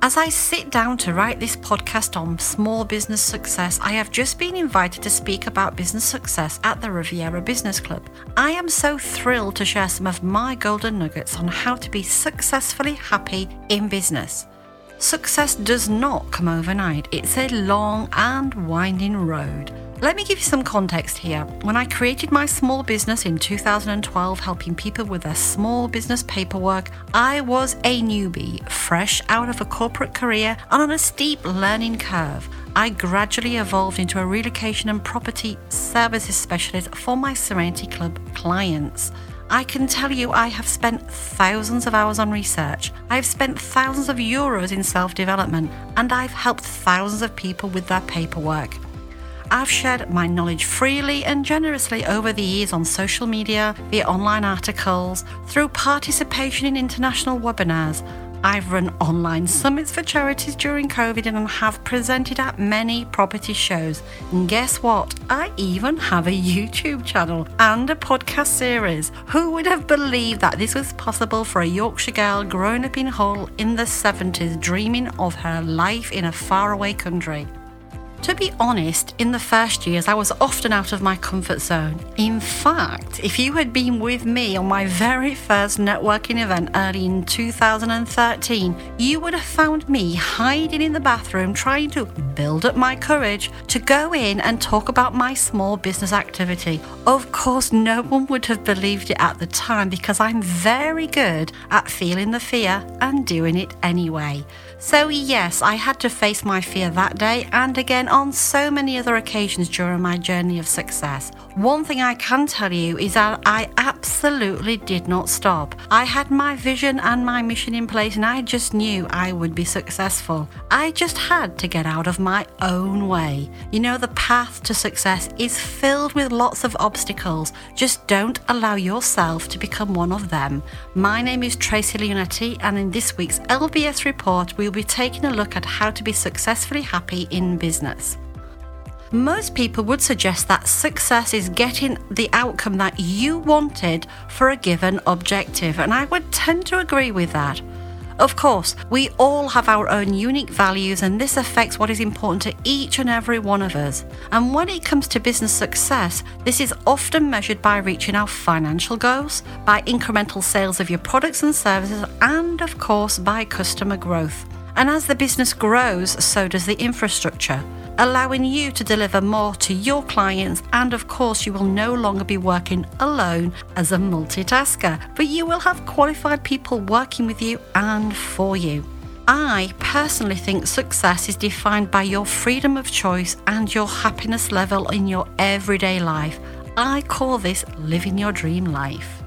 As I sit down to write this podcast on small business success, I have just been invited to speak about business success at the Riviera Business Club. I am so thrilled to share some of my golden nuggets on how to be successfully happy in business. Success does not come overnight, it's a long and winding road. Let me give you some context here. When I created my small business in 2012, helping people with their small business paperwork, I was a newbie, fresh out of a corporate career and on a steep learning curve. I gradually evolved into a relocation and property services specialist for my Serenity Club clients. I can tell you I have spent thousands of hours on research. I've spent thousands of euros in self development, and I've helped thousands of people with their paperwork. I've shared my knowledge freely and generously over the years on social media, via online articles, through participation in international webinars. I've run online summits for charities during COVID and have presented at many property shows. And guess what? I even have a YouTube channel and a podcast series. Who would have believed that this was possible for a Yorkshire girl growing up in Hull in the 70s, dreaming of her life in a faraway country? To be honest, in the first years, I was often out of my comfort zone. In fact, if you had been with me on my very first networking event early in 2013, you would have found me hiding in the bathroom trying to build up my courage to go in and talk about my small business activity. Of course, no one would have believed it at the time because I'm very good at feeling the fear and doing it anyway. So, yes, I had to face my fear that day and again on so many other occasions during my journey of success. One thing I can tell you is that I absolutely did not stop. I had my vision and my mission in place, and I just knew I would be successful. I just had to get out of my own way. You know, the path to success is filled with lots of obstacles. Just don't allow yourself to become one of them. My name is Tracy Leonetti, and in this week's LBS report, we'll be taking a look at how to be successfully happy in business. Most people would suggest that success is getting the outcome that you wanted for a given objective, and I would tend to agree with that. Of course, we all have our own unique values, and this affects what is important to each and every one of us. And when it comes to business success, this is often measured by reaching our financial goals, by incremental sales of your products and services, and of course, by customer growth. And as the business grows, so does the infrastructure allowing you to deliver more to your clients. And of course, you will no longer be working alone as a multitasker, but you will have qualified people working with you and for you. I personally think success is defined by your freedom of choice and your happiness level in your everyday life. I call this living your dream life.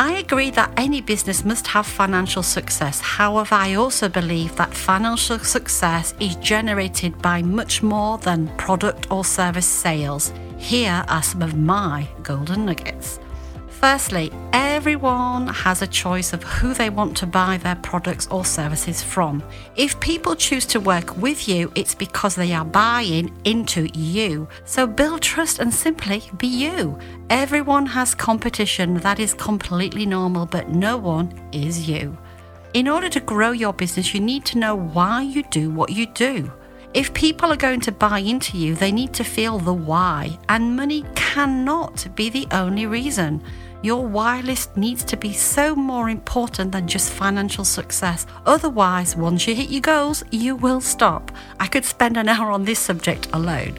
I agree that any business must have financial success. However, I also believe that financial success is generated by much more than product or service sales. Here are some of my golden nuggets. Firstly, everyone has a choice of who they want to buy their products or services from. If people choose to work with you, it's because they are buying into you. So build trust and simply be you. Everyone has competition, that is completely normal, but no one is you. In order to grow your business, you need to know why you do what you do. If people are going to buy into you, they need to feel the why, and money cannot be the only reason. Your why list needs to be so more important than just financial success. Otherwise, once you hit your goals, you will stop. I could spend an hour on this subject alone.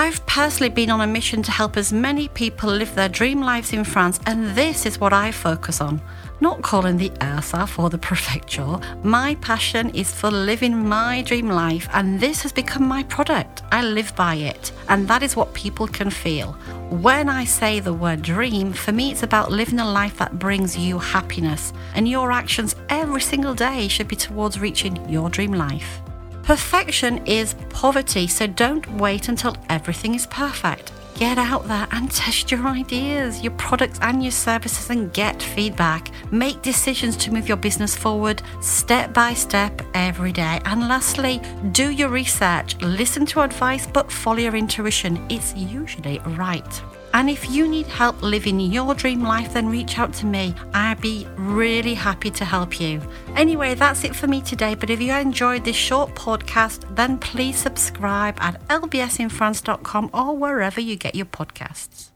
I've personally been on a mission to help as many people live their dream lives in France, and this is what I focus on. Not calling the URSSAF or the prefecture. My passion is for living my dream life, and this has become my product. I live by it, and that is what people can feel. When I say the word dream, for me it's about living a life that brings you happiness, and your actions every single day should be towards reaching your dream life. Perfection is poverty, so don't wait until everything is perfect. Get out there and test your ideas, your products, and your services and get feedback. Make decisions to move your business forward step by step every day. And lastly, do your research, listen to advice, but follow your intuition. It's usually right. And if you need help living your dream life, then reach out to me. I'd be really happy to help you. Anyway, that's it for me today. But if you enjoyed this short podcast, then please subscribe at lbsinfrance.com or wherever you get your podcasts.